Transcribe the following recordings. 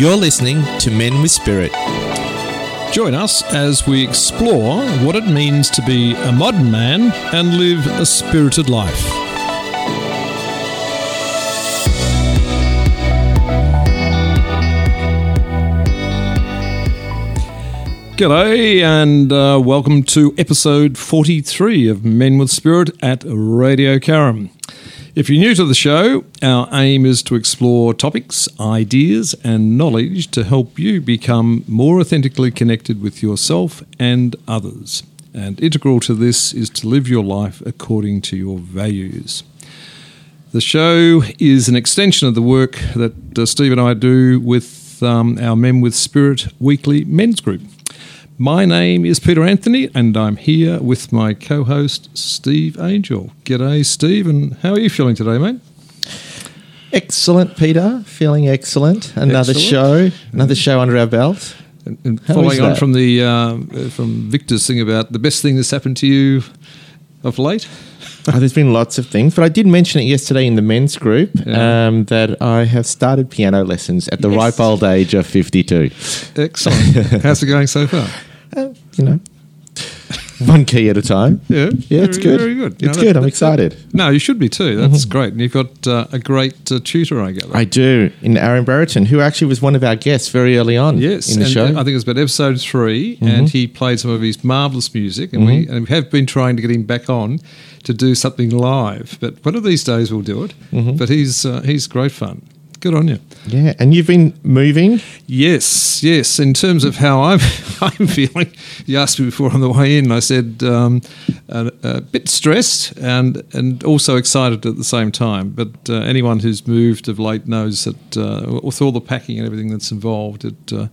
You're listening to Men with Spirit. Join us as we explore what it means to be a modern man and live a spirited life. G'day and uh, welcome to episode 43 of Men with Spirit at Radio Karam. If you're new to the show, our aim is to explore topics, ideas, and knowledge to help you become more authentically connected with yourself and others. And integral to this is to live your life according to your values. The show is an extension of the work that uh, Steve and I do with um, our Men with Spirit weekly men's group. My name is Peter Anthony, and I'm here with my co host, Steve Angel. G'day, Steve, and how are you feeling today, mate? Excellent, Peter. Feeling excellent. Another Excellent. show, another show under our belt. And, and following on from the uh, from Victor's thing about the best thing that's happened to you of late. Oh, there's been lots of things, but I did mention it yesterday in the men's group Yeah. um, that I have started piano lessons at the Yes. ripe old age of 52. Excellent. How's it going so far? Uh, you know, one key at a time. Yeah, Yeah, it's very- good. Very good. It's No, good. that- I'm excited. No, you should be too. That's great. And you've got uh, a great uh, tutor, I gather. I do in Aaron Brereton, who actually was one of our guests very early on Yes, in the and show. Mm-hmm. I think it was about episode 3 and he played some of his marvelous music, and we and we have been trying to get him back on to do something live. But one of these days we'll do it. Mm-hmm. But he's uh, he's great fun. Good on you. yeah, and you've been moving. Yes, yes. In terms of how I'm I'm feeling, you asked me before on the way in. I said um, a, a bit stressed and and also excited at the same time. But uh, anyone who's moved of late knows that uh, with all the packing and everything that's involved, it uh,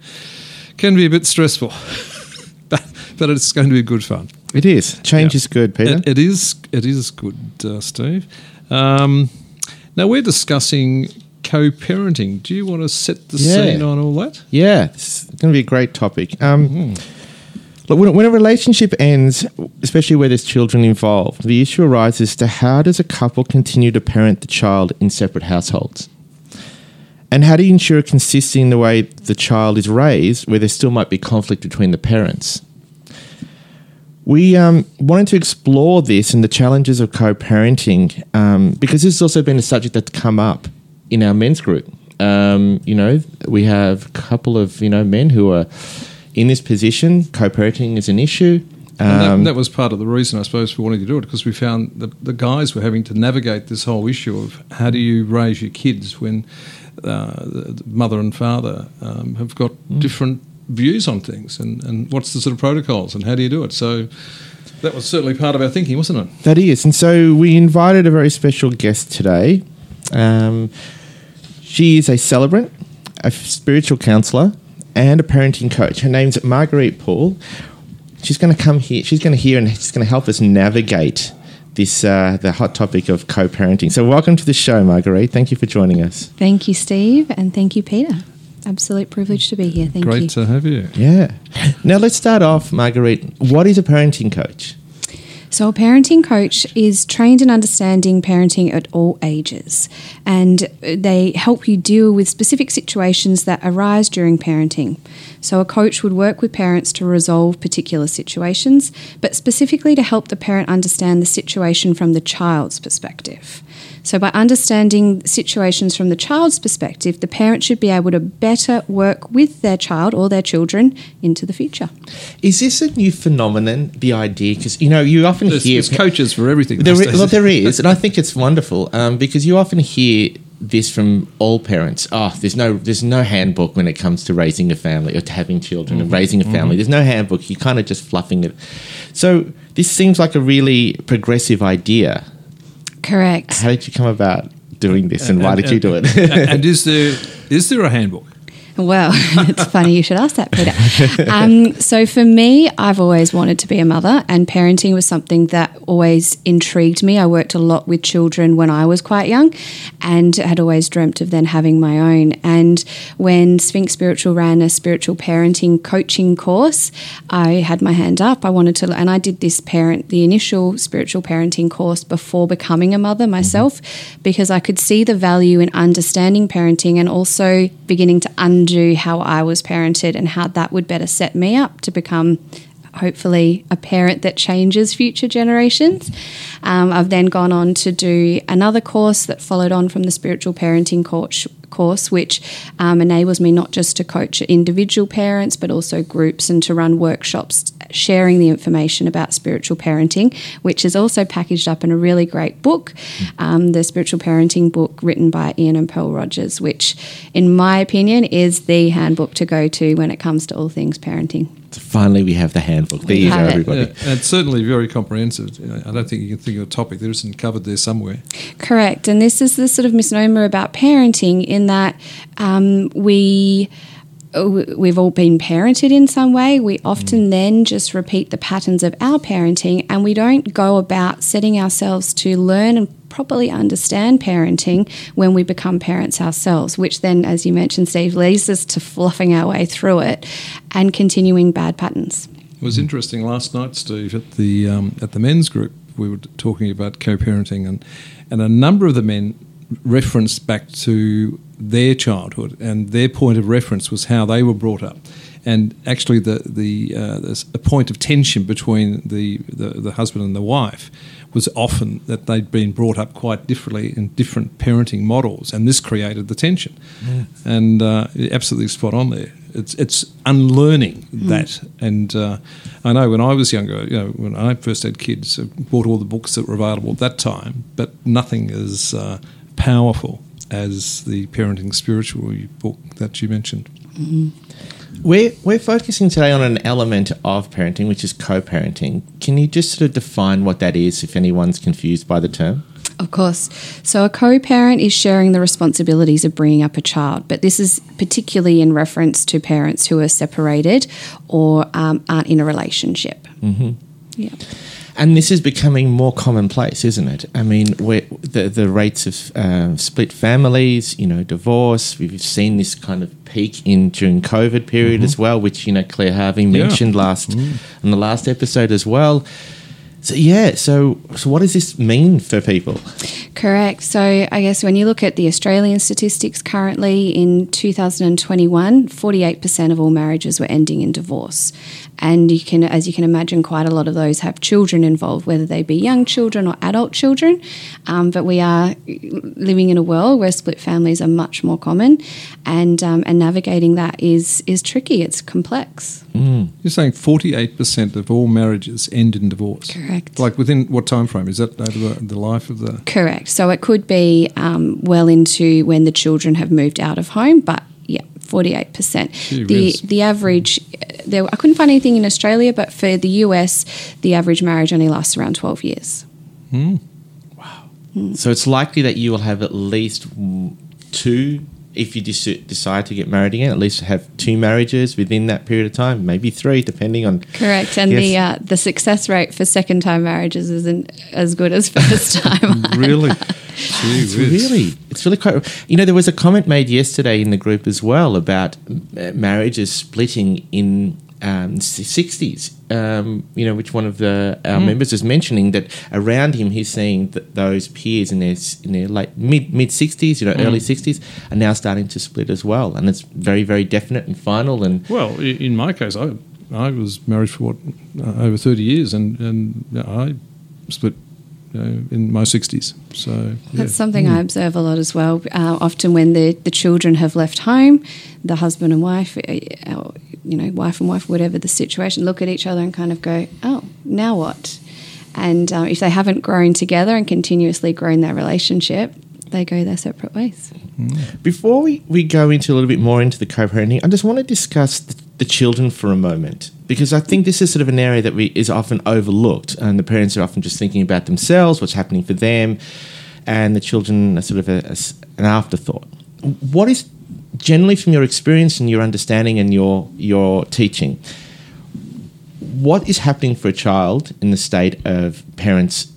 can be a bit stressful. but but it's going to be good fun. It is. Change Yeah. is good, Peter. It, it is. It is good, uh, Steve. Um, now we're discussing co-parenting. Do you want to set the Yeah. scene on all that? Yeah, it's going to be a great topic. Um, Look, when, when a relationship ends, especially where there's children involved, the issue arises to how does a couple continue to parent the child in separate households? And how do you ensure consistency in the way the child is raised where there still might be conflict between the parents? We um, wanted to explore this and the challenges of co parenting um, because this has also been a subject that's come up in our men's group. Um, you know, we have a couple of, you know, men who are in this position. Co parenting is an issue. And Um, that, that was part of the reason, I suppose, for wanting to do it, because we found that the guys were having to navigate this whole issue of how do you raise your kids when uh, the the mother and father um, have got Mm. different views on things, and, and what's the sort of protocols, and how do you do it? So that was certainly part of our thinking, wasn't it? That is. And so we invited a very special guest today. Um, she is a celebrant, a spiritual counselor, and a parenting coach. Her name's Marguerite Poole. She's going to come here. She's going to hear and she's going to help us navigate this uh, the hot topic of co-parenting. So welcome to the show, Marguerite. Thank you for joining us. Thank you, Steve, and thank you, Peter. Absolute privilege to be here. Thank Great you. Great to have you. Yeah. Now let's start off, Marguerite. What is a parenting coach? So, a parenting coach is trained in understanding parenting at all ages, and they help you deal with specific situations that arise during parenting. So, a coach would work with parents to resolve particular situations, but specifically to help the parent understand the situation from the child's perspective. So, by understanding situations from the child's perspective, the parent should be able to better work with their child or their children into the future. Is this a new phenomenon? The idea, because you know, you often There's, hear there's coaches for everything. There, these i- days. well, there is, and I think it's wonderful um, because you often hear this from all parents. Oh, there's no, there's no handbook when it comes to raising a family or to having children and raising a family. There's no handbook. You're kind of just fluffing it. So this seems like a really progressive idea. Correct. How did you come about doing this, and why did you do it? and is there is there a handbook? Well, it's funny you should ask that, Peter. Um, so, for me, I've always wanted to be a mother, and parenting was something that always intrigued me. I worked a lot with children when I was quite young and had always dreamt of then having my own. And when Sphinx Spiritual ran a spiritual parenting coaching course, I had my hand up. I wanted to, and I did this parent, the initial spiritual parenting course before becoming a mother myself, because I could see the value in understanding parenting and also beginning to understand undo how I was parented and how that would better set me up to become hopefully a parent that changes future generations. Um, I've then gone on to do another course that followed on from the spiritual parenting course, course which um, enables me not just to coach individual parents but also groups and to run workshops sharing the information about spiritual parenting, which is also packaged up in a really great book, um, the spiritual parenting book written by Ian and Pearl Rogers, which, in my opinion, is the handbook to go to when it comes to all things parenting. So finally, we have the handbook. There you go, everybody. Yeah, and it's certainly very comprehensive. You know, I don't think you can think of a topic that isn't covered there somewhere. Correct. And this is the sort of misnomer about parenting in that um, we. We've all been parented in some way. We often then just repeat the patterns of our parenting and we don't go about setting ourselves to learn and properly understand parenting when we become parents ourselves, which then, as you mentioned, Steve, leads us to fluffing our way through it and continuing bad patterns. It was interesting last night, Steve, at the um, at the men's group. We were talking about co-parenting, and and a number of the men referenced back to their childhood, and their point of reference was how they were brought up. And actually, the the uh, a point of tension between the, the, the husband and the wife was often that they'd been brought up quite differently in different parenting models, and this created the tension. And uh, absolutely spot on there. It's it's unlearning that, and uh, I know when I was younger, you know, when I first had kids, I bought all the books that were available at that time, but nothing is uh, powerful as the parenting spiritual book that you mentioned. We're, we're focusing today on an element of parenting, which is co parenting. Can you just sort of define what that is if anyone's confused by the term? Of course. So, a co parent is sharing the responsibilities of bringing up a child, but this is particularly in reference to parents who are separated or um, aren't in a relationship. Mm-hmm. Yeah. And this is becoming more commonplace, isn't it? I mean, we're, the the rates of uh, split families, you know, divorce. We've seen this kind of peak in during COVID period as well, which you know Claire Harvey Yeah. mentioned last in the last episode as well. So yeah, so so what does this mean for people? Correct. So, I guess when you look at the Australian statistics currently in 2021, 48% of all marriages were ending in divorce. And you can, as you can imagine, quite a lot of those have children involved, whether they be young children or adult children. Um, but we are living in a world where split families are much more common, and um, and navigating that is is tricky. It's complex. You're saying 48% of all marriages end in divorce. Correct. Like within what time frame is that? Over the, the life of the Correct. So it could be um, well into when the children have moved out of home, but yeah, forty-eight percent. Gee The the average uh, there I couldn't find anything in Australia, but for the US, the average marriage only lasts around twelve years. Wow. So it's likely that you will have at least mm, two, if you dec- decide to get married again, at least have two marriages within that period of time, maybe three, depending on. Correct. And Yes. the uh, the success rate for second time marriages isn't as good as first time. really, It's really, it's really quite. You know, there was a comment made yesterday in the group as well about uh, marriages splitting in um, sixties. Um, you know, which one of the our members is mentioning that around him, he's seeing that those peers in their in their late mid mid sixties, you know, early sixties, are now starting to split as well, and it's very very definite and final. And Well, in my case, I I was married for what uh, over thirty years, and and I split you know, in my sixties. So yeah. That's something I observe a lot as well. Uh, often, when the, the children have left home, the husband and wife, uh, you know, wife and wife, whatever the situation, look at each other and kind of go, "Oh, now what?" And um, if they haven't grown together and continuously grown their relationship, they go their separate ways. Before we, we go into a little bit more into the co-parenting, I just want to discuss the, the children for a moment because I think this is sort of an area that we, is often overlooked, and the parents are often just thinking about themselves, what's happening for them, and the children are sort of a, a an afterthought. What is generally from your experience and your understanding and your your teaching? What is happening for a child in the state of parents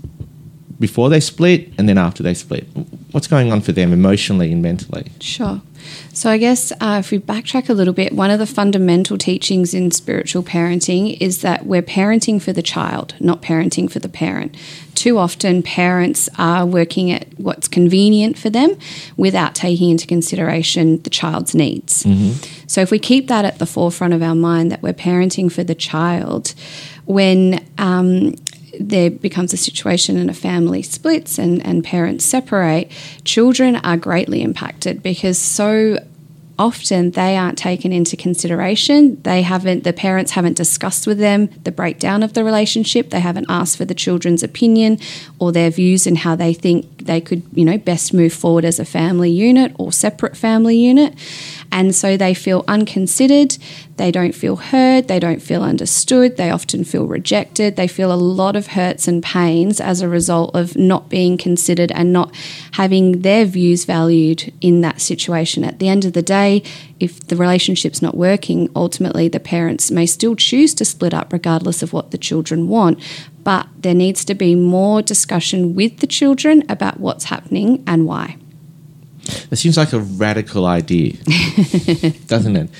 before they split and then after they split? What's going on for them emotionally and mentally? Sure. So, I guess uh, if we backtrack a little bit, one of the fundamental teachings in spiritual parenting is that we're parenting for the child, not parenting for the parent. Too often, parents are working at what's convenient for them without taking into consideration the child's needs. So if we keep that at the forefront of our mind that we're parenting for the child, when um, there becomes a situation and a family splits and, and parents separate, children are greatly impacted because so often they aren't taken into consideration. They haven't, the parents haven't discussed with them the breakdown of the relationship. They haven't asked for the children's opinion or their views and how they think they could, you know, best move forward as a family unit or separate family unit. And so they feel unconsidered, they don't feel heard, they don't feel understood, they often feel rejected, they feel a lot of hurts and pains as a result of not being considered and not having their views valued in that situation. At the end of the day, if the relationship's not working, ultimately the parents may still choose to split up regardless of what the children want. But there needs to be more discussion with the children about what's happening and why. That seems like a radical idea, doesn't it?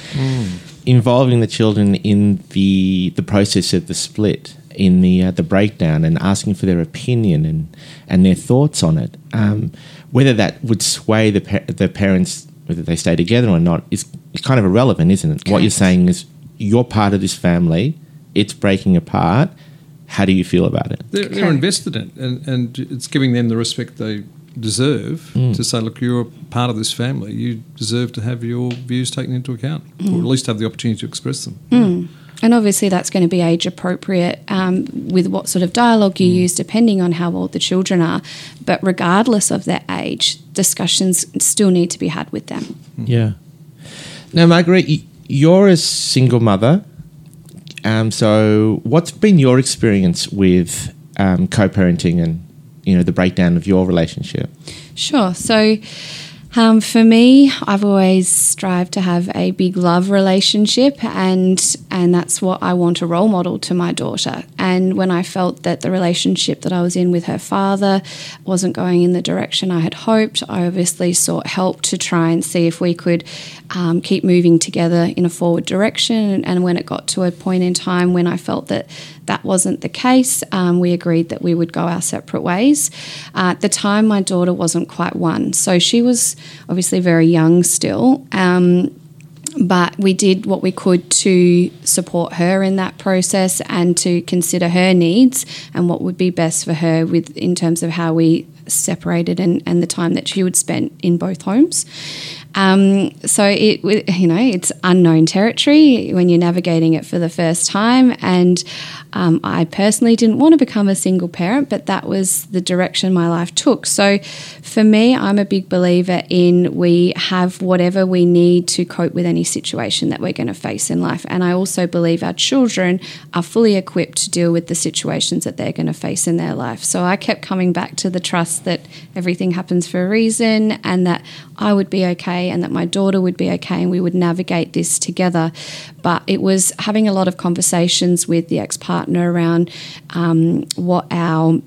Involving the children in the the process of the split, in the uh, the breakdown, and asking for their opinion and and their thoughts on it. Um, whether that would sway the pa- the parents, whether they stay together or not, is, is kind of irrelevant, isn't it? What you're saying is you're part of this family. It's breaking apart. How do you feel about it? They're, they're invested in it, and, and it's giving them the respect they deserve to say, look, you're part of this family. You deserve to have your views taken into account, or at least have the opportunity to express them. And obviously, that's going to be age appropriate um, with what sort of dialogue you use, depending on how old the children are. But regardless of their age, discussions still need to be had with them. Yeah. Now, Margaret, you're a single mother. Um, so, what's been your experience with um, co-parenting and you know the breakdown of your relationship? Sure. So, um, for me, I've always strived to have a big love relationship, and and that's what I want to role model to my daughter. And when I felt that the relationship that I was in with her father wasn't going in the direction I had hoped, I obviously sought help to try and see if we could um, keep moving together in a forward direction. And when it got to a point in time when I felt that that wasn't the case, um, we agreed that we would go our separate ways. Uh, at the time, my daughter wasn't quite one, so she was obviously very young still. Um, but we did what we could to support her in that process and to consider her needs and what would be best for her with in terms of how we separated and, and the time that she would spend in both homes. Um, so it you know it's unknown territory when you're navigating it for the first time, and um, I personally didn't want to become a single parent, but that was the direction my life took. So for me, I'm a big believer in we have whatever we need to cope with any situation that we're going to face in life, and I also believe our children are fully equipped to deal with the situations that they're going to face in their life. So I kept coming back to the trust that everything happens for a reason, and that I would be okay and that my daughter would be okay and we would navigate this together. But it was having a lot of conversations with the ex partner around um, what our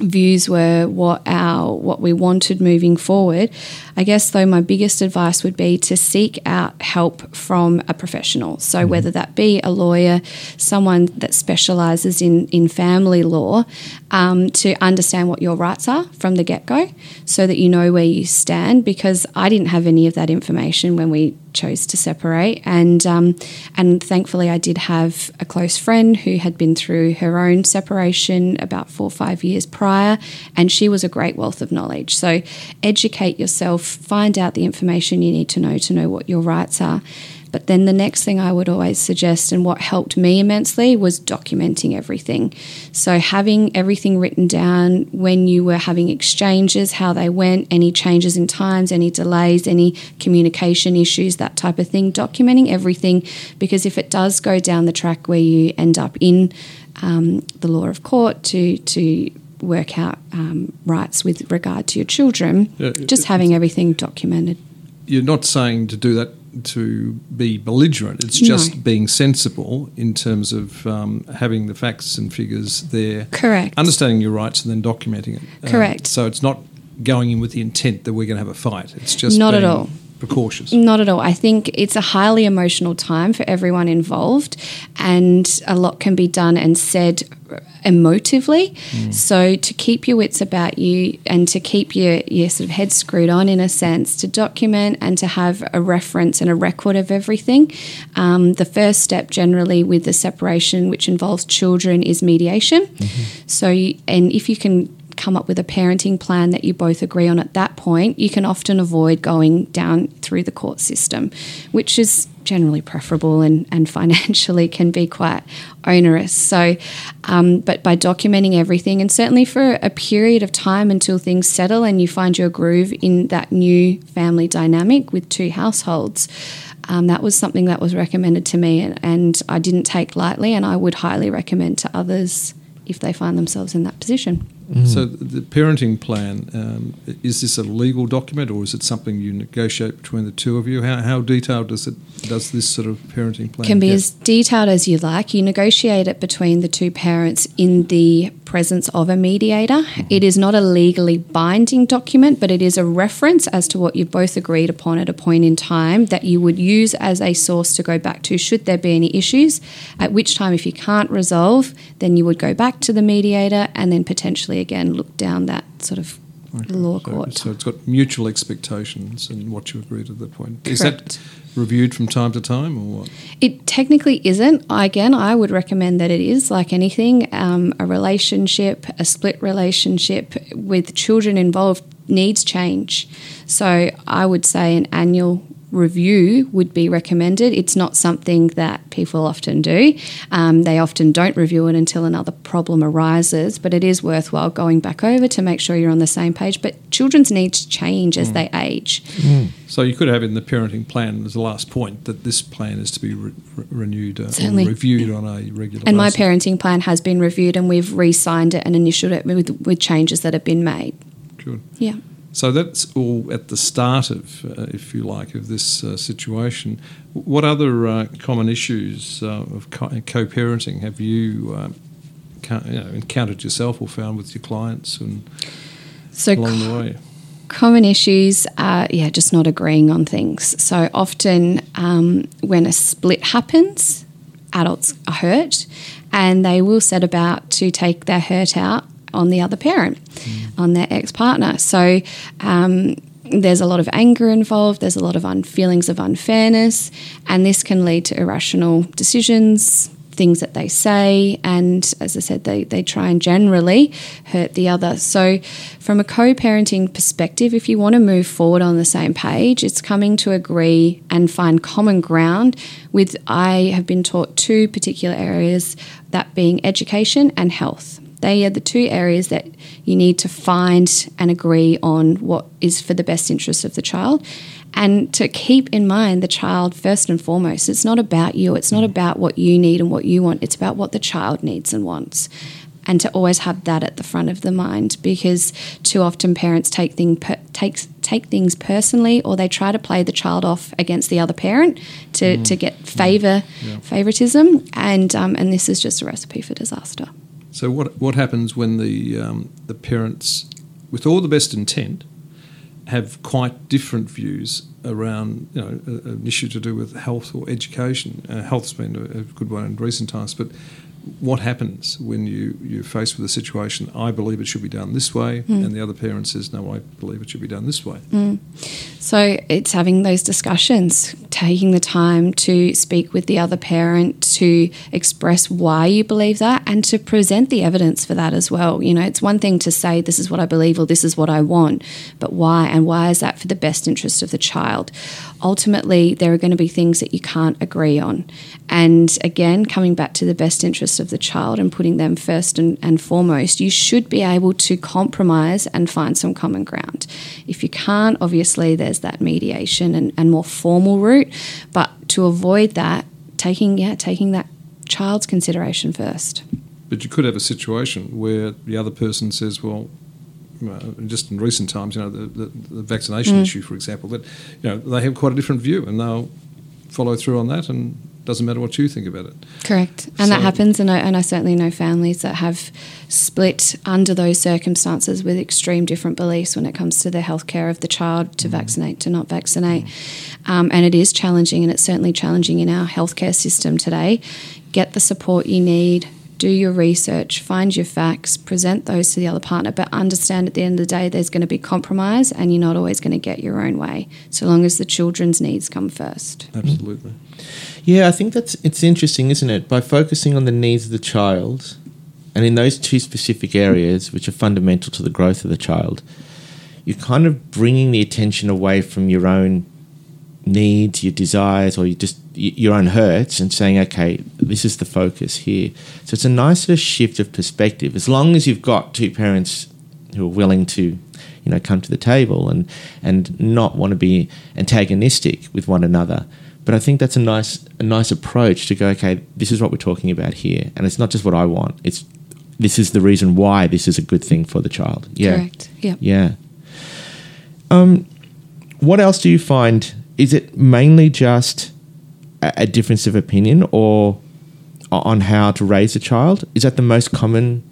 views were what our what we wanted moving forward i guess though my biggest advice would be to seek out help from a professional. So whether that be a lawyer someone that specializes in in family law um, to understand what your rights are from the get-go so that you know where you stand because i didn't have any of that information when we chose to separate. And um, and thankfully I did have a close friend who had been through her own separation about four or five years prior and she was a great wealth of knowledge. So educate yourself find out the information you need to know to know what your rights are but then the next thing I would always suggest, and what helped me immensely, was documenting everything. So, having everything written down when you were having exchanges, how they went, any changes in times, any delays, any communication issues, that type of thing, documenting everything. Because if it does go down the track where you end up in um, the law of court to, to work out um, rights with regard to your children, Yeah, just it- having everything documented. You're not saying to do that to be belligerent. It's just No. being sensible in terms of um, having the facts and figures there. Correct. Understanding your rights and then documenting it. Um, Correct. so it's not going in with the intent that we're going to have a fight. It's just Not at all. Precautious. Not at all. I think it's a highly emotional time for everyone involved, and a lot can be done and said emotively. So to keep your wits about you and to keep your, your sort of head screwed on in a sense, to document and to have a reference and a record of everything. Um, the first step generally with the separation, which involves children, is mediation. So, you, and if you can come up with a parenting plan that you both agree on at that point, you can often avoid going down through the court system, which is generally preferable and, and financially can be quite onerous. So, um, but by documenting everything, and certainly for a period of time until things settle and you find your groove in that new family dynamic with two households. Um, that was something that was recommended to me, and, and I didn't take lightly, and I would highly recommend to others if they find themselves in that position. So the parenting plan um, is this a legal document or is it something you negotiate between the two of you? How, how detailed does it does this sort of parenting plan can be get? as detailed as you like. You negotiate it between the two parents in the presence of a mediator. It is not a legally binding document, but it is a reference as to what you've both agreed upon at a point in time that you would use as a source to go back to should there be any issues. At which time, if you can't resolve, then you would go back to the mediator and then potentially again look down that sort of law so, court. So it's got mutual expectations and what you agreed at that point. Is that reviewed from time to time or what? It technically isn't. Again, I would recommend that it is like anything. Um, a relationship, a split relationship with children involved needs change. So I would say an annual review would be recommended. It's not something that people often do. Um, they often don't review it until another problem arises, but it is worthwhile going back over to make sure you're on the same page. But children's needs change as they age. So you could have in the parenting plan as the last point that this plan is to be re- re- renewed uh, or reviewed on a regular basis. And my parenting plan has been reviewed and we've re signed it and initialed it with, with changes that have been made. Good. Yeah. So that's all at the start of, uh, if you like, of this uh, situation. What other uh, common issues uh, of co- co-parenting have you, uh, ca- you know, encountered yourself or found with your clients and So along the way? common issues are yeah just not agreeing on things so often um, when a split happens adults are hurt and they will set about to take their hurt out on the other parent on their ex-partner so um, there's a lot of anger involved there's a lot of un- feelings of unfairness and this can lead to irrational decisions things that they say, and as I said, they, they try and generally hurt the other. So, from a co parenting perspective, if you want to move forward on the same page, it's coming to agree and find common ground with, I have been taught two particular areas that being education and health. They are the two areas that you need to find and agree on what is for the best interest of the child and to keep in mind the child first and foremost. It's not about you, it's not about what you need and what you want, it's about what the child needs and wants. And to always have that at the front of the mind because too often parents take, thing per, take, take things personally or they try to play the child off against the other parent to, to get favour, favoritism. And, um, and this is just a recipe for disaster. So what what happens when the um, the parents, with all the best intent, have quite different views around you know an issue to do with health or education? Uh, health's been a, good one in recent times, but what happens when you you're faced with a situation? I believe it should be done this way, and the other parent says, "No, I believe it should be done this way." So it's having those discussions, taking the time to speak with the other parent to express why you believe that and to present the evidence for that as well. You know, it's one thing to say, this is what I believe or this is what I want, but why? And why is that for the best interest of the child? Ultimately, there are going to be things that you can't agree on. And again, coming back to the best interest of the child and putting them first and, and foremost, you should be able to compromise and find some common ground. If you can't, obviously, there's that mediation and, and more formal route. But to avoid that, taking yeah, taking that child's consideration first. But you could have a situation where the other person says, well, uh, just in recent times, you know, the, the, the vaccination issue, for example, that, you know, they have quite a different view and they'll follow through on that and doesn't matter what you think about it. Correct, and that happens, and I, and I certainly know families that have split under those circumstances with extreme different beliefs when it comes to the healthcare of the child to vaccinate to not vaccinate, um, and it is challenging, and it's certainly challenging in our healthcare system today. Get the support you need. Do your research, find your facts, present those to the other partner, but understand at the end of the day there's going to be compromise and you're not always going to get your own way, so long as the children's needs come first. Absolutely. Yeah, I think that's it's interesting, isn't it? By focusing on the needs of the child, and in those two specific areas which are fundamental to the growth of the child, you're kind of bringing the attention away from your own needs, your desires, or you just your own hurts, and saying, "Okay, this is the focus here." So it's a nice sort of shift of perspective. As long as you've got two parents who are willing to, you know, come to the table and and not want to be antagonistic with one another. But I think that's a nice a nice approach to go. Okay, this is what we're talking about here, and it's not just what I want. It's this is the reason why this is a good thing for the child. Yeah. Correct. Yep. Yeah. Um, what else do you find? Is it mainly just a, a difference of opinion, or on how to raise a child? Is that the most common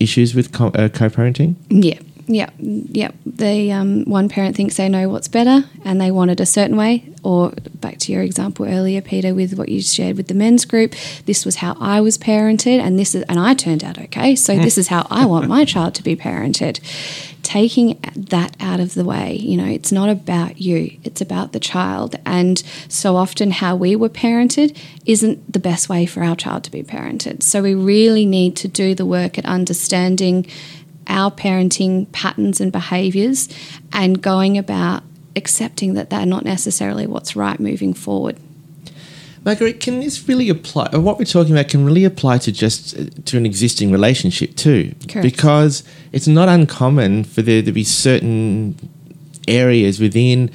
issues with co- uh, co-parenting? Yeah, yeah, yeah. The um, one parent thinks they know what's better and they want it a certain way. Or back to your example earlier, Peter, with what you shared with the men's group, this was how I was parented, and this is, and I turned out okay. So this is how I want my child to be parented. Taking that out of the way, you know, it's not about you; it's about the child. And so often, how we were parented isn't the best way for our child to be parented. So we really need to do the work at understanding our parenting patterns and behaviours and going about accepting that they're not necessarily what's right moving forward. Margaret, can this really apply? Or what we're talking about can really apply to just uh, to an existing relationship too, Correct. because it's not uncommon for there to be certain areas within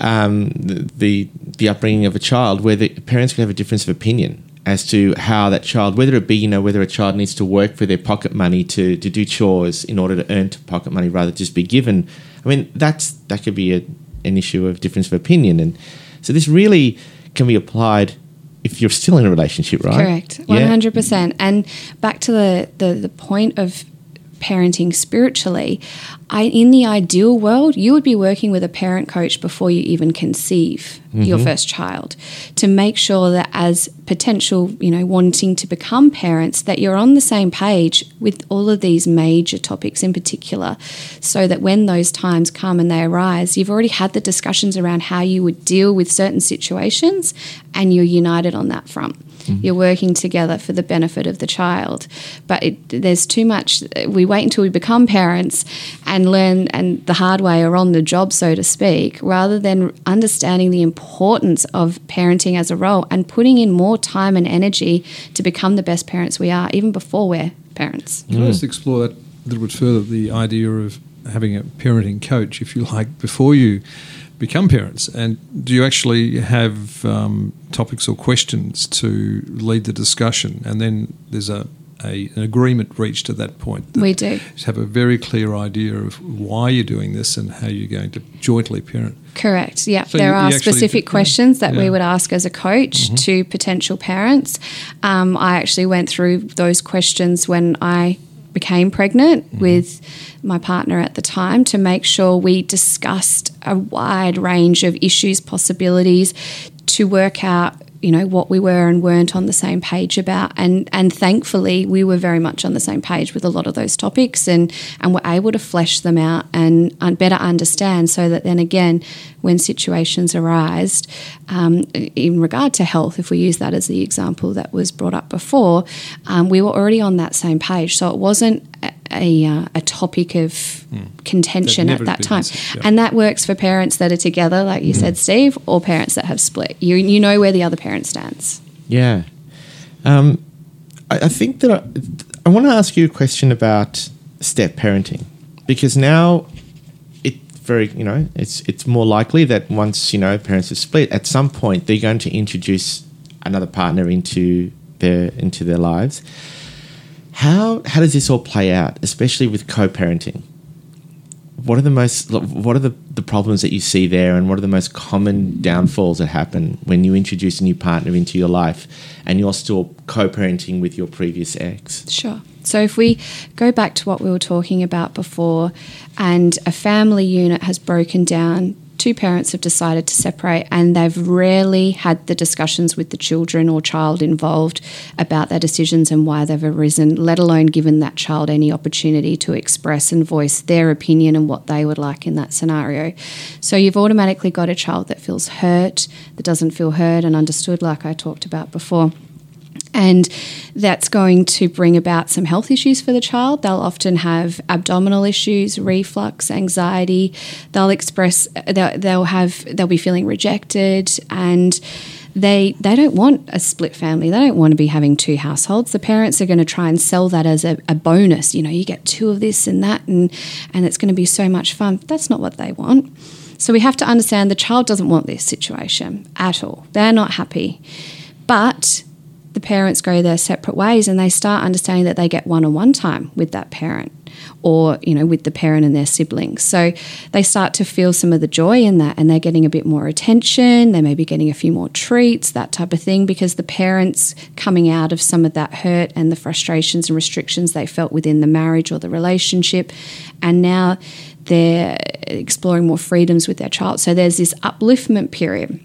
um, the, the the upbringing of a child where the parents can have a difference of opinion as to how that child, whether it be you know whether a child needs to work for their pocket money to to do chores in order to earn to pocket money rather than just be given. I mean that's that could be a, an issue of difference of opinion, and so this really can be applied if you're still in a relationship, right? Correct, hundred percent. And back to the, the the point of parenting spiritually, I in the ideal world, you would be working with a parent coach before you even conceive your mm-hmm. first child to make sure that as potential, you know, wanting to become parents, that you're on the same page with all of these major topics in particular, so that when those times come and they arise, you've already had the discussions around how you would deal with certain situations and you're united on that front. Mm-hmm. You're working together for the benefit of the child. But it, there's too much. We wait until we become parents and learn and the hard way or on the job, so to speak, rather than understanding the importance of parenting as a role and putting in more time and energy to become the best parents we are, even before we're parents. Can I just mm. explore that a little bit further? The idea of having a parenting coach, if you like, before you become parents, and do you actually have um, topics or questions to lead the discussion, and then there's a, a an agreement reached at that point? that We do. you have a very clear idea of why you're doing this and how you're going to jointly parent. Correct. Yeah, So there you- you are actually- specific yeah. questions that we Yeah. Mm-hmm. would ask as a coach to potential parents. Um, I actually went through those questions when I became pregnant Mm-hmm. with my partner at the time to make sure we discussed a wide range of issues, possibilities to work out you know what we were and weren't on the same page about. And and thankfully we were very much on the same page with a lot of those topics and and were able to flesh them out and, and better understand so that then again when situations arise um, in regard to health if we use that as the example that was brought up before um, we were already on that same page. So it wasn't a, a, uh, a topic of contention at that time this- yeah. and that works for parents that are together like you said steve or parents that have split you, you know where the other parent stands Yeah. Um, I, I think that I, I want to ask you a question about step parenting because now it very you know it's it's more likely that once you know parents have split at some point they're going to introduce another partner into their into their lives. How how does this all play out, especially with co-parenting? what are the most what are the, the problems that you see there and what are the most common downfalls that happen when you introduce a new partner into your life and you're still co-parenting with your previous ex Sure. So if we go back to what we were talking about before, and a family unit has broken down, two parents have decided to separate, and they've rarely had the discussions with the children or child involved about their decisions and why they've arisen, let alone given that child any opportunity to express and voice their opinion and what they would like in that scenario. So you've automatically got a child that feels hurt, that doesn't feel heard and understood, like I talked about before. And that's going to bring about some health issues for the child. They'll often have abdominal issues, reflux, anxiety. They'll express, they'll, have, they'll be feeling rejected and they they don't want a split family. They don't want to be having two households. The parents are going to try and sell that as a, a bonus. You know, you get two of this and that, and and it's going to be so much fun. That's not what they want. So we have to understand the child doesn't want this situation at all. They're not happy, but the parents go their separate ways and they start understanding that they get one-on-one time with that parent or you know with the parent and their siblings. So they start to feel some of the joy in that and they're getting a bit more attention. They may be getting a few more treats that type of thing because the parents coming out of some of that hurt and the frustrations and restrictions they felt within the marriage or the relationship. And now they're exploring more freedoms with their child. So there's this upliftment period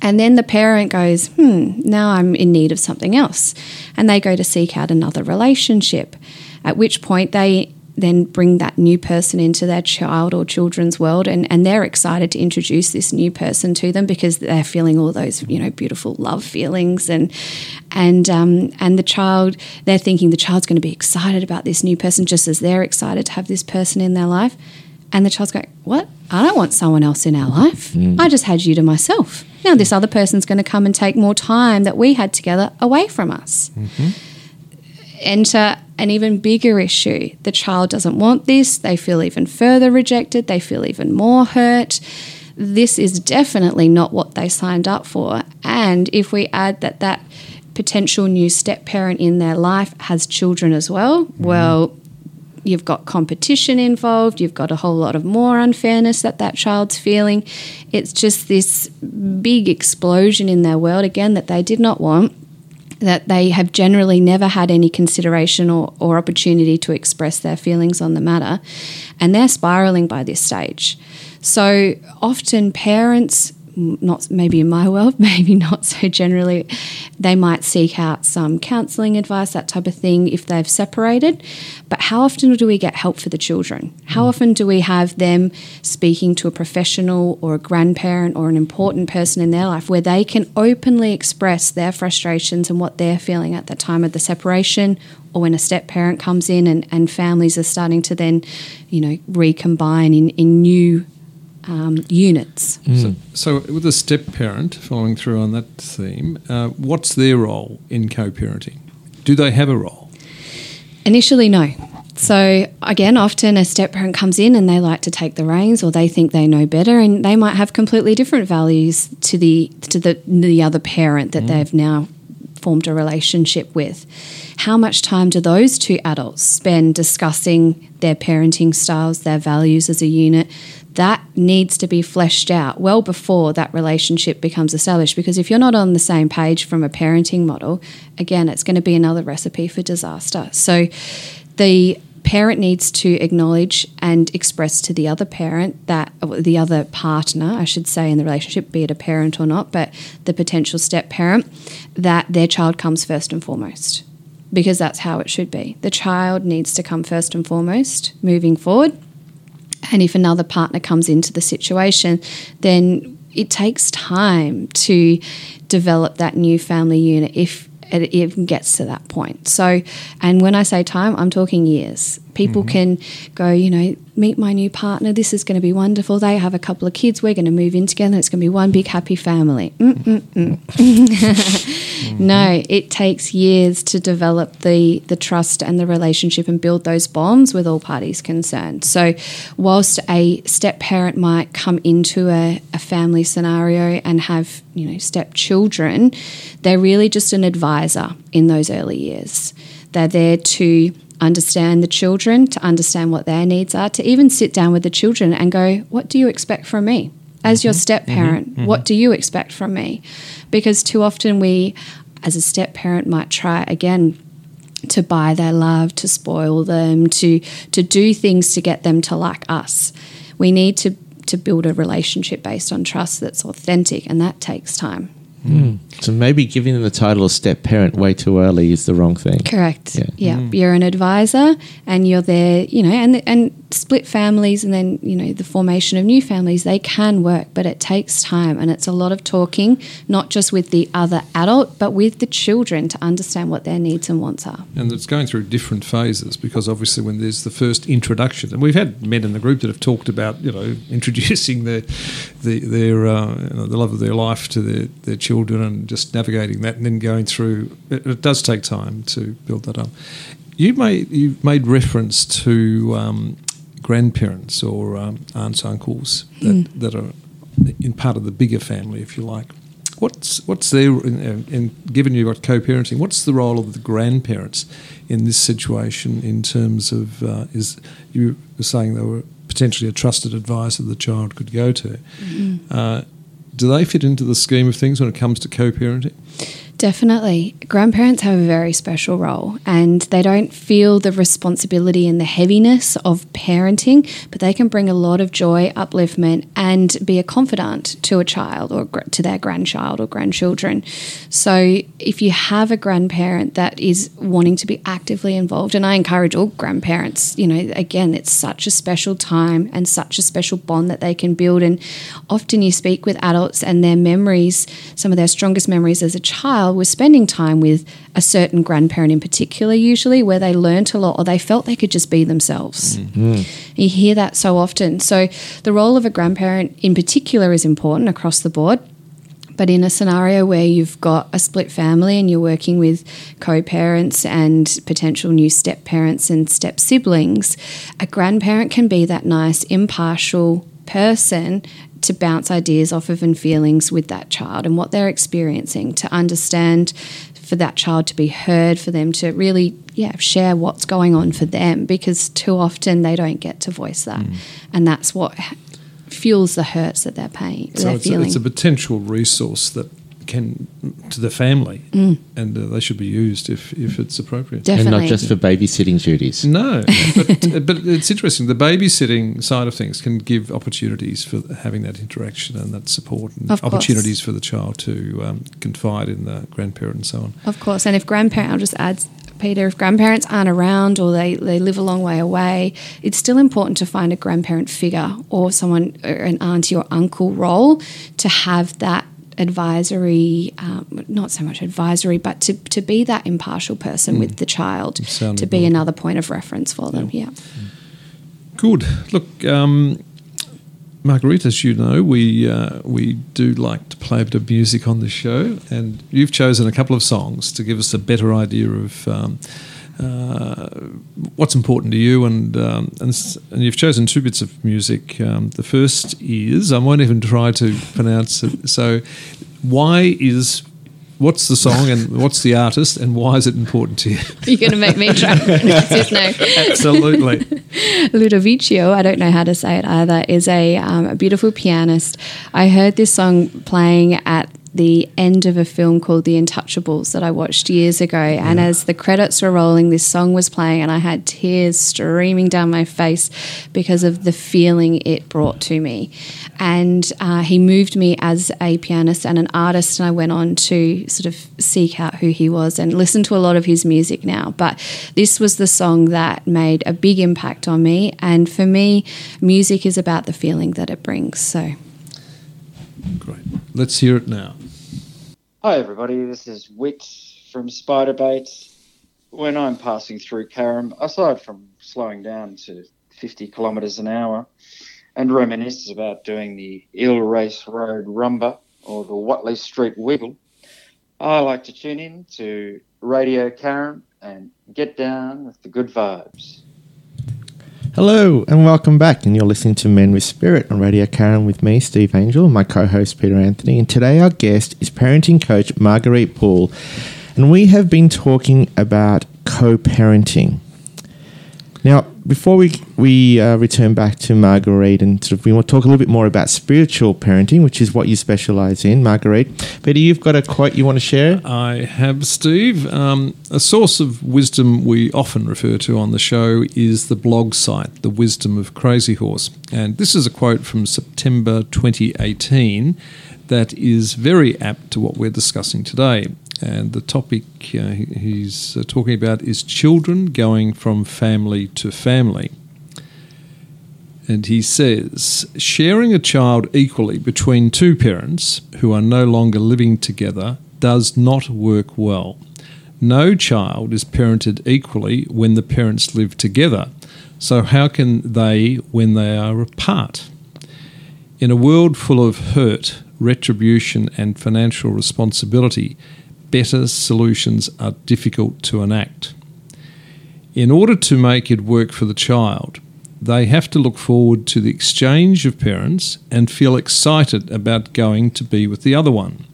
and then the parent goes, hmm, now I'm in need of something else. And they go to seek out another relationship, at which point they then bring that new person into their child or children's world and, and they're excited to introduce this new person to them because they're feeling all those you know beautiful love feelings and and um, and the child they're thinking the child's going to be excited about this new person just as they're excited to have this person in their life and the child's going, What? I don't want someone else in our life. Mm. I just had you to myself. Now, this other person's going to come and take more time that we had together away from us. Mm-hmm. Enter an even bigger issue. The child doesn't want this. They feel even further rejected. They feel even more hurt. This is definitely not what they signed up for. And if we add that that potential new step parent in their life has children as well, mm-hmm. well, you've got competition involved, you've got a whole lot of more unfairness that that child's feeling. It's just this big explosion in their world again that they did not want. That they have generally never had any consideration or, or opportunity to express their feelings on the matter, and they're spiraling by this stage. So often, parents not maybe in my world, maybe not so generally, they might seek out some counselling advice, that type of thing, if they've separated. But how often do we get help for the children? How mm. often do we have them speaking to a professional or a grandparent or an important person in their life where they can openly express their frustrations and what they're feeling at the time of the separation or when a step parent comes in and, and families are starting to then, you know, recombine in, in new um, units. So, so, with a step parent, following through on that theme, uh, what's their role in co parenting? Do they have a role? Initially, no. So, again, often a step parent comes in and they like to take the reins or they think they know better and they might have completely different values to the to the, the other parent that they've now formed a relationship with. How much time do those two adults spend discussing their parenting styles, their values as a unit? That needs to be fleshed out well before that relationship becomes established. Because if you're not on the same page from a parenting model, again, it's going to be another recipe for disaster. So the parent needs to acknowledge and express to the other parent that the other partner, I should say, in the relationship, be it a parent or not, but the potential step parent, that their child comes first and foremost because that's how it should be. The child needs to come first and foremost moving forward. And if another partner comes into the situation, then it takes time to develop that new family unit if it even gets to that point. So, and when I say time, I'm talking years. People mm-hmm. can go, you know, meet my new partner. This is going to be wonderful. They have a couple of kids. We're going to move in together. It's going to be one big happy family. Mm-mm-mm. Mm-hmm. no, it takes years to develop the the trust and the relationship and build those bonds with all parties concerned. So, whilst a step parent might come into a, a family scenario and have you know step children, they're really just an advisor in those early years. They're there to understand the children, to understand what their needs are, to even sit down with the children and go, What do you expect from me? As your mm-hmm. step mm-hmm. parent, mm-hmm. what do you expect from me? Because too often we, as a step parent, might try again to buy their love, to spoil them, to to do things to get them to like us. We need to to build a relationship based on trust that's authentic, and that takes time. Mm. So maybe giving them the title of step parent way too early is the wrong thing. Correct. Yeah. Yeah, you're an advisor, and you're there. You know, and and split families, and then you know the formation of new families. They can work, but it takes time, and it's a lot of talking, not just with the other adult, but with the children to understand what their needs and wants are. and it's going through different phases because obviously when there's the first introduction, and we've had men in the group that have talked about you know introducing their the, their uh, you know, the love of their life to their, their children and just navigating that, and then going through. It, it does take time to build that up. You made you made reference to um, grandparents or um, aunts uncles that, that are in part of the bigger family, if you like. What's what's their and, given you've got co-parenting, what's the role of the grandparents in this situation in terms of uh, is you were saying they were potentially a trusted advisor the child could go to. Uh, do they fit into the scheme of things when it comes to co-parenting? Definitely. Grandparents have a very special role and they don't feel the responsibility and the heaviness of parenting, but they can bring a lot of joy, upliftment, and be a confidant to a child or to their grandchild or grandchildren. So, if you have a grandparent that is wanting to be actively involved, and I encourage all grandparents, you know, again, it's such a special time and such a special bond that they can build. And often you speak with adults and their memories, some of their strongest memories as a child was spending time with a certain grandparent in particular, usually where they learnt a lot or they felt they could just be themselves. Mm-hmm. You hear that so often. So, the role of a grandparent in particular is important across the board. But in a scenario where you've got a split family and you're working with co parents and potential new step parents and step siblings, a grandparent can be that nice, impartial person to bounce ideas off of and feelings with that child and what they're experiencing, to understand for that child to be heard, for them to really, yeah, share what's going on for them because too often they don't get to voice that. Mm. And that's what fuels the hurts that they're paying, So they're it's a, it's a potential resource that can to the family, and uh, they should be used if, if it's appropriate. Definitely. And not just for babysitting duties. No, but, but it's interesting. The babysitting side of things can give opportunities for having that interaction and that support, and Of course. opportunities for the child to um, confide in the grandparent and so on. Of course. And if grandparent, I'll just add, Peter, if grandparents aren't around or they, they live a long way away, it's still important to find a grandparent figure or someone, or an auntie or uncle role to have that advisory, um, not so much advisory, but to, to be that impartial person with the child, to be board. another point of reference for them. Yeah. Good. Look, um, Marguerite, as you know, we uh, we do like to play a bit of music on the show, and you've chosen a couple of songs to give us a better idea of. Um, uh, what's important to you, and um, and, and you've chosen two bits of music. Um, the first is I won't even try to pronounce it. So, why is what's the song and what's the artist, and why is it important to you? You're going to make me try to pronounce his name. Absolutely. Ludovico, I don't know how to say it either, is a, um, a beautiful pianist. I heard this song playing at the end of a film called The Untouchables that I watched years ago. And as the credits were rolling, this song was playing, and I had tears streaming down my face because of the feeling it brought to me. And uh, he moved me as a pianist and an artist, and I went on to sort of seek out who he was and listen to a lot of his music now. But this was the song that made a big impact on me. And for me, music is about the feeling that it brings. So. Great. Let's hear it now. Hi, everybody. This is Whit from Spiderbait. When I'm passing through Carrum, aside from slowing down to 50 kilometres an hour and reminisce about doing the Eel Race Road Rumba or the Watley Street Wiggle, I like to tune in to Radio Carrum and get down with the good vibes. Hello and welcome back. And you're listening to Men with Spirit on Radio Carrum with me, Steve Angel, and my co host, Peter Anthony. And today our guest is parenting coach Marguerite Poole. And we have been talking about co parenting. Now, before we we uh, return back to Marguerite and sort of we want to talk a little bit more about spiritual parenting, which is what you specialise in, Marguerite. Peter, you've got a quote you want to share. I have, Steve. Um, a source of wisdom we often refer to on the show is the blog site, The Wisdom of Crazy Horse. And this is a quote from September 2018 that is very apt to what we're discussing today. And the topic uh, he's uh, talking about is children going from family to family. And he says, sharing a child equally between two parents who are no longer living together does not work well. No child is parented equally when the parents live together. So, how can they when they are apart? In a world full of hurt, retribution, and financial responsibility, better solutions are difficult to enact. In order to make it work for the child, they have to look forward to the exchange of parents and feel excited about going to be with the other one.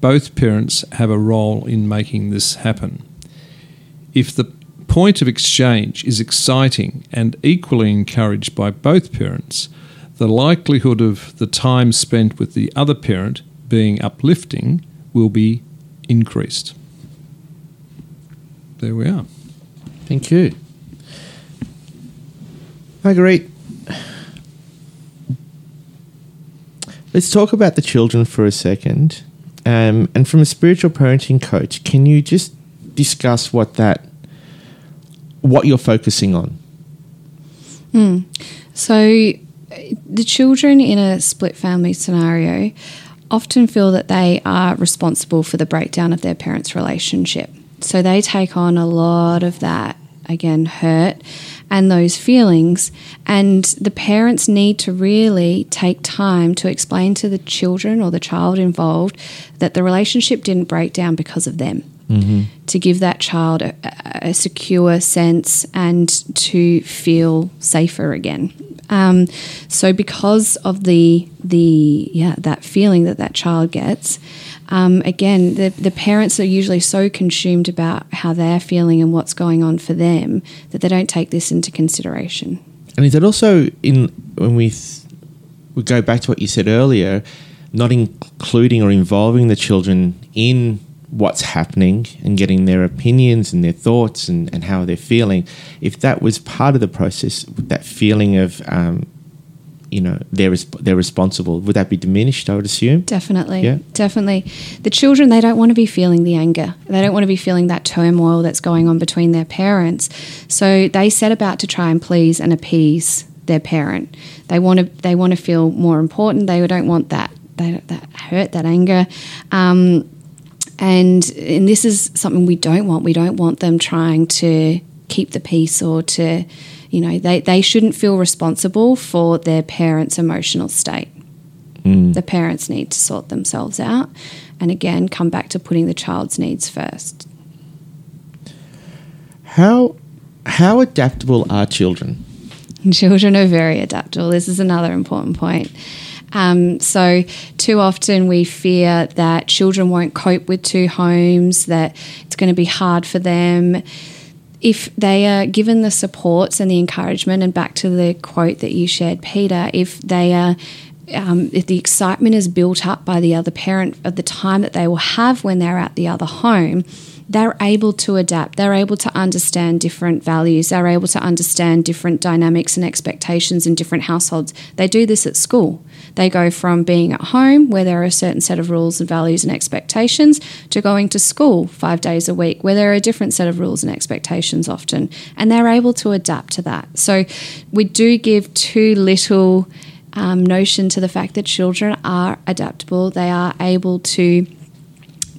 Both parents have a role in making this happen. If the point of exchange is exciting and equally encouraged by both parents, the likelihood of the time spent with the other parent being uplifting will be increased. There we are. Thank you. Marguerite, let's talk about the children for a second. Um, and from a spiritual parenting coach, can you just discuss what that, what you're focusing on? Mm. So, the children in a split family scenario often feel that they are responsible for the breakdown of their parents' relationship. So they take on a lot of that, again, hurt and those feelings. And the parents need to really take time to explain to the children or the child involved that the relationship didn't break down because of them. Mm-hmm. To give that child a, a secure sense and to feel safer again. Um, so because of the the yeah that feeling that that child gets, um, again the the parents are usually so consumed about how they're feeling and what's going on for them that they don't take this into consideration. And is it also in when we th- we go back to what you said earlier, not including or involving the children in what's happening and getting their opinions and their thoughts and, and how they're feeling, if that was part of the process, that feeling of, um, you know, they're, they're responsible, would that be diminished, I would assume? Definitely. Yeah. Definitely. The children, they don't want to be feeling the anger. They don't want to be feeling that turmoil that's going on between their parents. So they set about to try and please and appease their parent. They want to, they want to feel more important. They don't want that, that, that hurt, that anger. Um, and and this is something we don't want. We don't want them trying to keep the peace or to, you know, they, they shouldn't feel responsible for their parents' emotional state. Mm. The parents need to sort themselves out and again come back to putting the child's needs first. How how adaptable are children? Children are very adaptable. This is another important point. Um, so, too often we fear that children won't cope with two homes, that it's going to be hard for them. If they are given the supports and the encouragement, and back to the quote that you shared, Peter, if they are um, if the excitement is built up by the other parent of the time that they will have when they're at the other home, they're able to adapt. They're able to understand different values. They're able to understand different dynamics and expectations in different households. They do this at school. They go from being at home, where there are a certain set of rules and values and expectations, to going to school five days a week, where there are a different set of rules and expectations often. And they're able to adapt to that. So we do give too little um, notion to the fact that children are adaptable. They are able to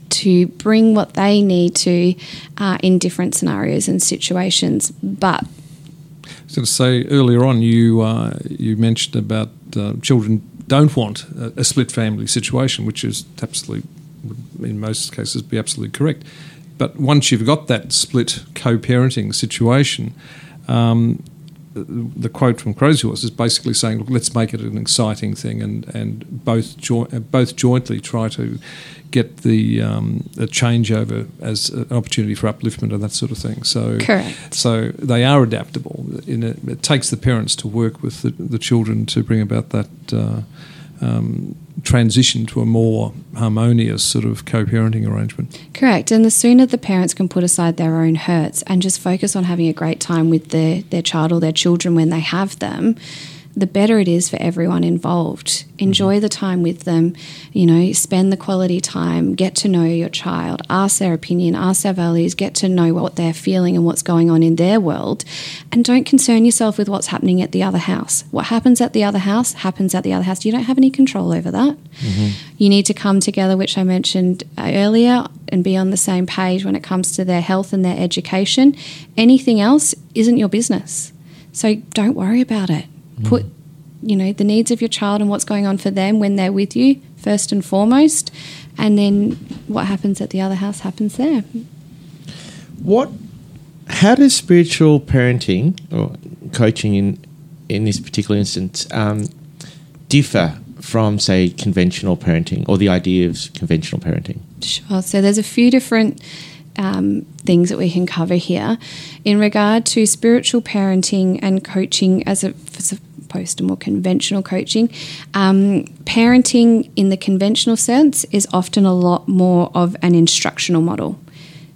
to bring what they need to uh, in different scenarios and situations. But I was going to say earlier on, you uh, you mentioned about uh, children don't want a, a, split family situation, which is absolutely, in most cases, be absolutely correct. But once you've got that split co-parenting situation, um, the quote from Horse is basically saying, look, let's make it an exciting thing, and and both jo- both jointly try to get the um, a changeover as an opportunity for upliftment and that sort of thing. So Correct. So they are adaptable. In a, it takes the parents to work with the, the children to bring about that. Uh, um, transition to a more harmonious sort of co-parenting arrangement. Correct. And the sooner the parents can put aside their own hurts and just focus on having a great time with their, their child or their children when they have them, the better it is for everyone involved. Enjoy mm-hmm. the time with them, you know, spend the quality time, get to know your child, ask their opinion, ask their values, get to know what they're feeling and what's going on in their world. And don't concern yourself with what's happening at the other house. What happens at the other house happens at the other house. You don't have any control over that. Mm-hmm. You need to come together, which I mentioned uh, earlier, and be on the same page when it comes to their health and their education. Anything else isn't your business. So don't worry about it put you know the needs of your child and what's going on for them when they're with you first and foremost and then what happens at the other house happens there What? How does spiritual parenting or coaching in in this particular instance um, differ from, say, conventional parenting or the idea of conventional parenting? Sure. So there's a few different um, things that we can cover here in regard to spiritual parenting and coaching as a opposed to more conventional coaching. Um, parenting in the conventional sense is often a lot more of an instructional model.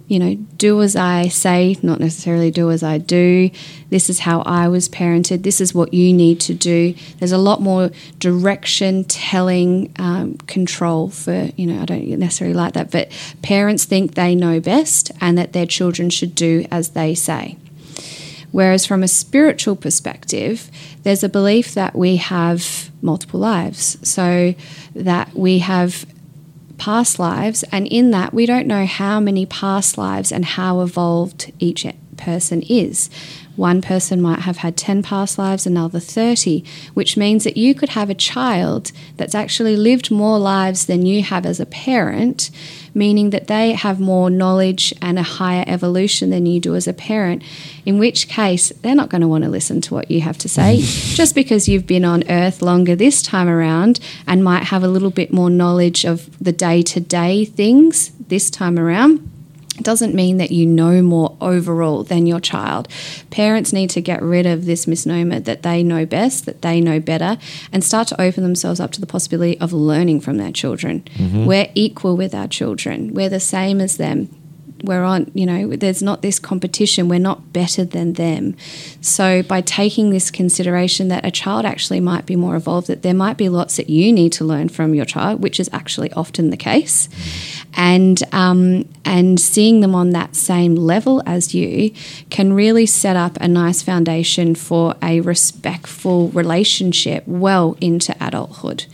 You know, do as I say, not necessarily do as I do. This is how I was parented. This is what you need to do. There's a lot more direction, telling, um, control for, you know, I don't necessarily like that, but parents think they know best and that their children should do as they say. Whereas from a spiritual perspective, there's a belief that we have multiple lives. So that we have past lives, and in that, we don't know how many past lives and how evolved each person is. One person might have had 10 past lives, another 30, which means that you could have a child that's actually lived more lives than you have as a parent, meaning that they have more knowledge and a higher evolution than you do as a parent, in which case they're not going to want to listen to what you have to say. Just because you've been on earth longer this time around and might have a little bit more knowledge of the day to day things this time around doesn't mean that you know more overall than your child. Parents need to get rid of this misnomer that they know best, that they know better, and start to open themselves up to the possibility of learning from their children. Mm-hmm. We're equal with our children, we're the same as them. We're on, you know, there's not this competition. We're not better than them. So, by taking this consideration that a child actually might be more evolved, that there might be lots that you need to learn from your child, which is actually often the case, and um, and seeing them on that same level as you can really set up a nice foundation for a respectful relationship well into adulthood.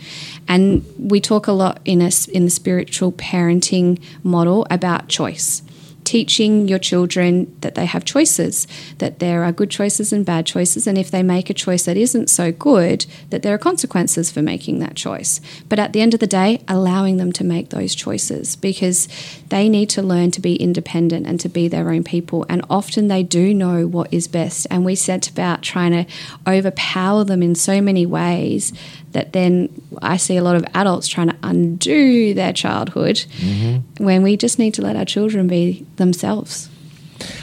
And we talk a lot in a, in the spiritual parenting model about choice teaching your children that they have choices, that there are good choices and bad choices, and if they make a choice that isn't so good, that there are consequences for making that choice. But at the end of the day, allowing them to make those choices because they need to learn to be independent and to be their own people. And often they do know what is best. And we set about trying to overpower them in so many ways that then I see a lot of adults trying to undo their childhood mm-hmm. when we just need to let our children be themselves.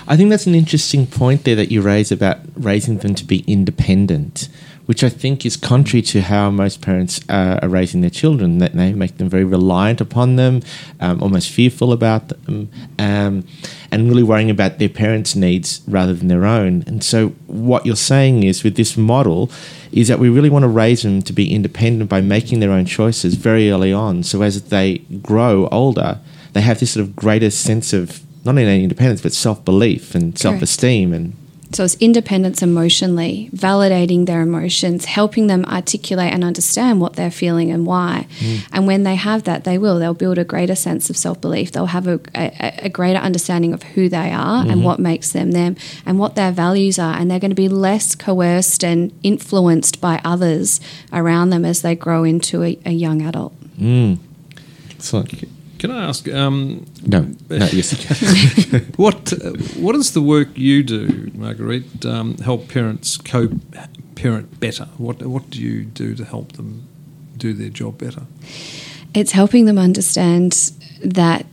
I think that's an interesting point there that you raise about raising them to be independent, which I think is contrary to how most parents uh, are raising their children. That they make them very reliant upon them, um, almost fearful about them, um, and really worrying about their parents' needs rather than their own. And so, what you're saying is, with this model, is that we really want to raise them to be independent by making their own choices very early on. So as they grow older, they have this sort of greater sense of not only independence but self belief and self esteem and So it's independence emotionally, validating their emotions, helping them articulate and understand what they're feeling and why. Mm. And when they have that, they will. They'll build a greater sense of self belief. They'll have a, a, a greater understanding of who they are and mm-hmm. what makes them them and what their values are. And they're going to be less coerced and influenced by others around them as they grow into a, a young adult. Mm. Excellent. Can I ask um, No, no, yes, what uh, what does the work you do, Marguerite, um, help parents co-parent better? What what do you do to help them do their job better? It's helping them understand that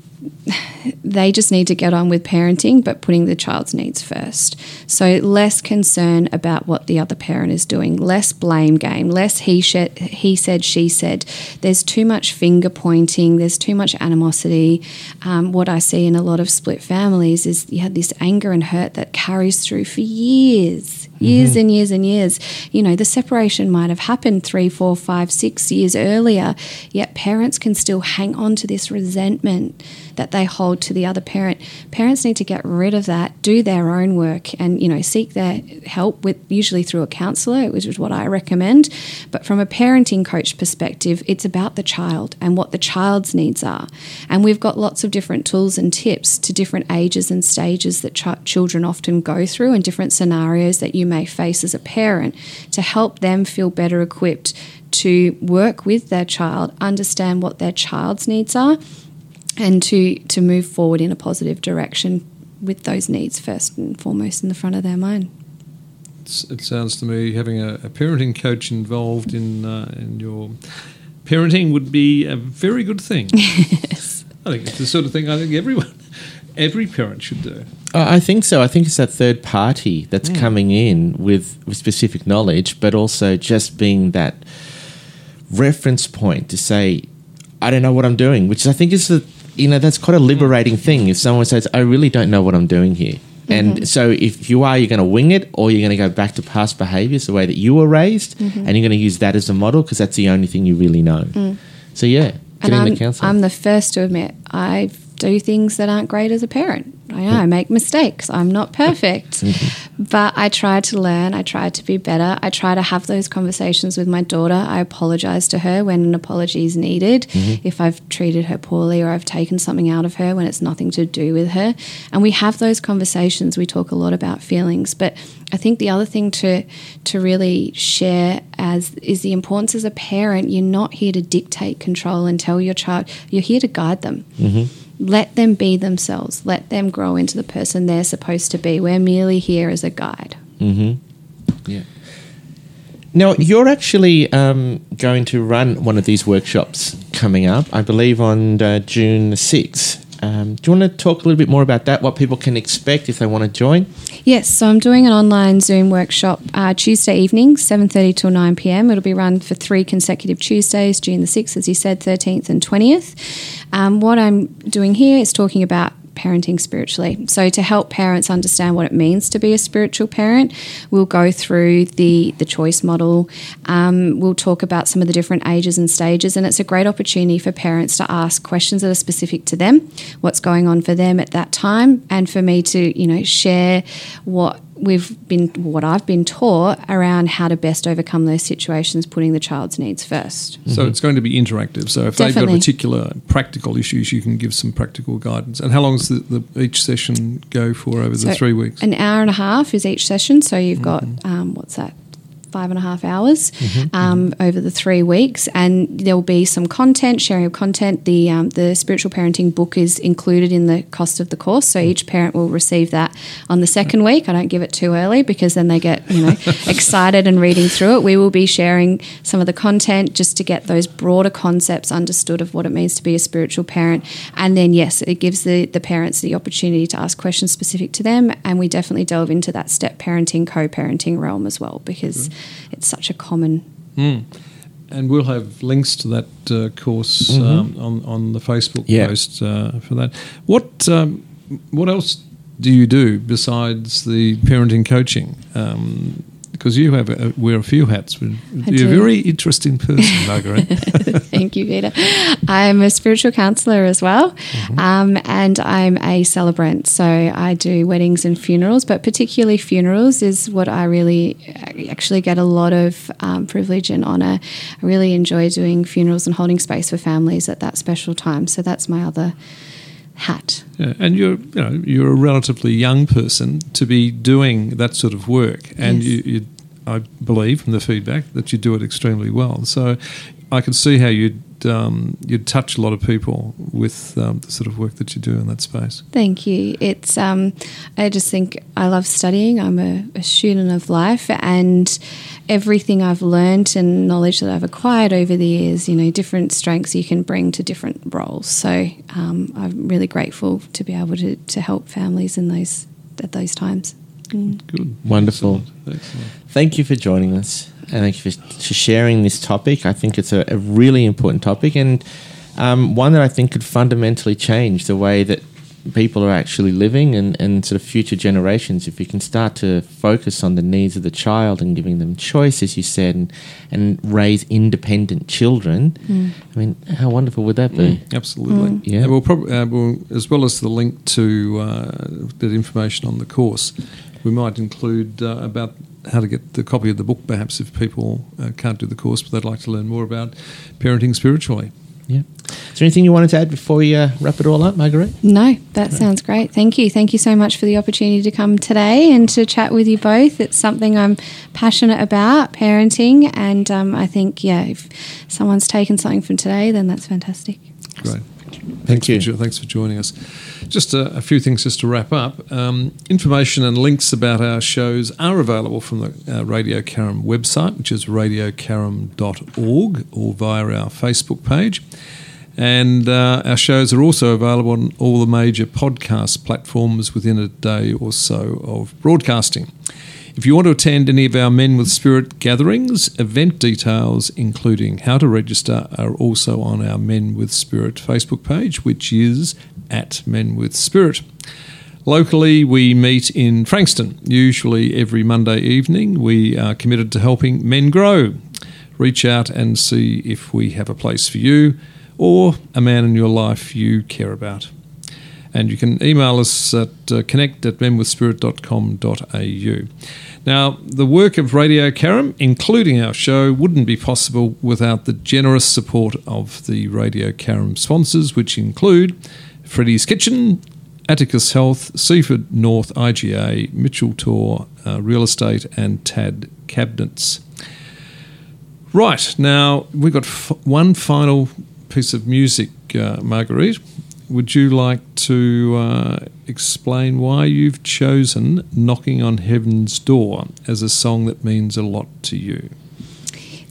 they just need to get on with parenting, but putting the child's needs first. So, less concern about what the other parent is doing, less blame game, less he, sh- he said, she said. There's too much finger pointing, there's too much animosity. Um, what I see in a lot of split families is you have this anger and hurt that carries through for years years mm-hmm. and years and years. You know, the separation might have happened three, four, five, six years earlier, yet parents can still hang on to this resentment that they hold to the other parent. Parents need to get rid of that, do their own work, and you know seek their help with usually through a counsellor, which is what I recommend. But from a parenting coach perspective, it's about the child and what the child's needs are, and we've got lots of different tools and tips to different ages and stages that ch- children often go through, and different scenarios that you may face as a parent to help them feel better equipped to work with their child, understand what their child's needs are, and to to move forward in a positive direction with those needs first and foremost in the front of their mind. It's, it sounds to me having a, a parenting coach involved in uh, in your parenting would be a very good thing. yes. I think it's the sort of thing I think everyone, every parent should do. I think so. I think it's that third party that's mm. coming in with, with specific knowledge, but also just being that reference point to say, I don't know what I'm doing, which I think is the you know that's quite a liberating thing if someone says i really don't know what i'm doing here mm-hmm. and so if you are you're going to wing it or you're going to go back to past behaviors the way that you were raised mm-hmm. and you're going to use that as a model because that's the only thing you really know mm. so yeah and I'm, the I'm the first to admit i do things that aren't great as a parent I know I make mistakes. I'm not perfect. Mm-hmm. But I try to learn. I try to be better. I try to have those conversations with my daughter. I apologize to her when an apology is needed, mm-hmm. if I've treated her poorly or I've taken something out of her when it's nothing to do with her. And we have those conversations. We talk a lot about feelings. But I think the other thing to to really share as is the importance as a parent, you're not here to dictate, control, and tell your child. You're here to guide them. Mm-hmm let them be themselves. Let them grow into the person they're supposed to be. We're merely here as a guide. Mm-hmm. Yeah. Now, you're actually um, going to run one of these workshops coming up, I believe, on uh, June 6th. Um, do you want to talk a little bit more about that? What people can expect if they want to join? Yes, so I'm doing an online Zoom workshop uh, Tuesday evening, 7:30 till 9 p.m. It'll be run for three consecutive Tuesdays, June the 6th, as you said, 13th and 20th. Um, what I'm doing here is talking about parenting spiritually. So to help parents understand what it means to be a spiritual parent, we'll go through the the choice model. Um, we'll talk about some of the different ages and stages, and it's a great opportunity for parents to ask questions that are specific to them, what's going on for them at that time, and for me to you know share what we've been what I've been taught around how to best overcome those situations, putting the child's needs first. So mm-hmm. it's going to be interactive. So if Definitely. they've got particular practical issues, you can give some practical guidance. And how long does the, the, each session go for over so the three weeks? An hour and a half is each session. So you've got mm-hmm. um, what's that? Five and a half hours mm-hmm, um, over the three weeks, and there will be some content sharing of content. The um, the spiritual parenting book is included in the cost of the course, so each parent will receive that on the second week. I don't give it too early because then they get you know excited and reading through it. We will be sharing some of the content just to get those broader concepts understood of what it means to be a spiritual parent, and then yes, it gives the the parents the opportunity to ask questions specific to them, and we definitely delve into that step parenting, co-parenting realm as well because. Mm-hmm it's such a common. Mm. And we'll have links to that uh, course mm-hmm. um, on on the Facebook yeah. post uh, for that. What um, what else do you do besides the parenting coaching? Um, because you have a, wear a few hats. You're a very interesting person, Marguerite. Thank you, Peter. I'm a spiritual counselor as well, mm-hmm. um, and I'm a celebrant. So I do weddings and funerals, but particularly funerals is what I really actually get a lot of um, privilege and honour. I really enjoy doing funerals and holding space for families at that special time. So that's my other hat. Yeah, and you're you know you're a relatively young person to be doing that sort of work, and yes. you, you, I believe from the feedback that you do it extremely well. So I can see how you'd um, you'd touch a lot of people with um, the sort of work that you do in that space. Thank you. It's um, I just think I love studying. I'm a, a, student of life, and everything I've learned and knowledge that I've acquired over the years, you know, different strengths you can bring to different roles. So um, I'm really grateful to be able to, to help families in those at those times. Mm. Good, wonderful. Excellent. Excellent. Thank you for joining us, and thank you for, for sharing this topic. I think it's a, a really important topic, and um, one that I think could fundamentally change the way that people are actually living and, and sort of future generations if we can start to focus on the needs of the child and giving them choice as you said and, and raise independent children mm. i mean how wonderful would that be mm, absolutely mm. yeah and we'll probably uh, we'll, as well as the link to uh, that information on the course we might include uh, about how to get the copy of the book perhaps if people uh, can't do the course but they'd like to learn more about parenting spiritually yeah. Is there anything you wanted to add before we uh, wrap it all up, Marguerite? No, that sounds great. Thank you. Thank you so much for the opportunity to come today and to chat with you both. It's something I'm passionate about, parenting, and um, I think, yeah, if someone's taken something from today, then that's fantastic. Great. Thank thanks you. For, thanks for joining us. Just a, a, few things just to wrap up. Um, information and links about our shows are available from the uh, Radio Carrum website, which is radiocaram.org, or via our Facebook page. And uh, our shows are also available on all the major podcast platforms within a day or so of broadcasting. If you want to attend any of our Men with Spirit gatherings, event details, including how to register, are also on our Men with Spirit Facebook page, which is at Men with Spirit. Locally, we meet in Frankston, usually every Monday evening. We are committed to helping men grow. Reach out and see if we have a place for you or a man in your life you care about. And you can email us at uh, connect at menwithspirit.com.au. Now, the work of Radio Carrum, including our show, wouldn't be possible without the generous support of the Radio Carrum sponsors, which include Freddie's Kitchen, Atticus Health, Seaford North IGA, Mitchell Tor uh, Real Estate, and TAD Cabinets. Right, now we've got f- one final piece of music, uh, Marguerite would you like to uh, explain why you've chosen Knocking on Heaven's Door as a song that means a lot to you?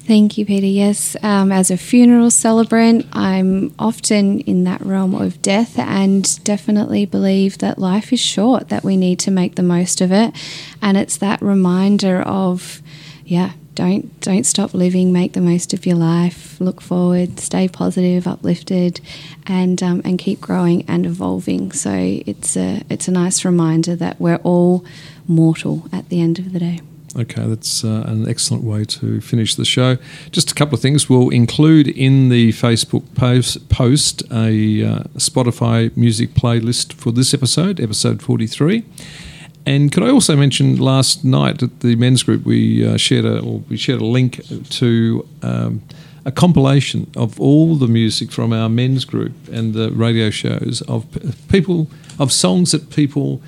Thank you, Peter. Yes, um, as a funeral celebrant, I'm often in that realm of death and definitely believe that life is short, that we need to make the most of it. And it's that reminder of, yeah, don't don't stop living. Make the most of your life. Look forward. Stay positive, uplifted, and um, and keep growing and evolving. So it's a it's a nice reminder that we're all mortal at the end of the day. Okay, that's uh, an excellent way to finish the show. Just a couple of things. We'll include in the Facebook post, post a uh, Spotify music playlist for this episode, episode 43. And could I also mention last night at the men's group we uh, shared a we shared a link to um, a compilation of all the music from our men's group and the radio shows of people of songs that people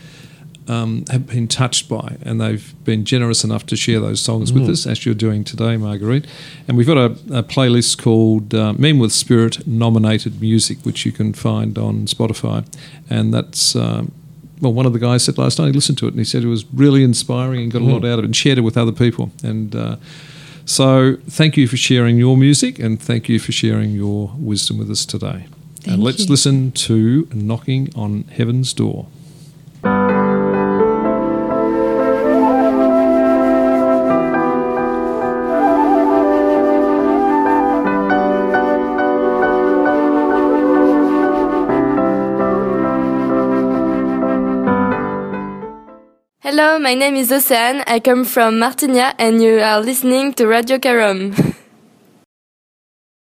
um, have been touched by, and they've been generous enough to share those songs mm. with us, as you're doing today, Marguerite. And we've got a, a playlist called uh, Men with Spirit Nominated Music, which you can find on Spotify, and that's. Um, well, one of the guys said last night he listened to it and he said it was really inspiring and got a lot mm. out of it and shared it with other people. And uh, so, thank you for sharing your music and thank you for sharing your wisdom with us today. Thank and let's you. listen to Knocking on Heaven's Door. Hello, my name is Ocean. I come from Martigna and you are listening to Radio Carrum.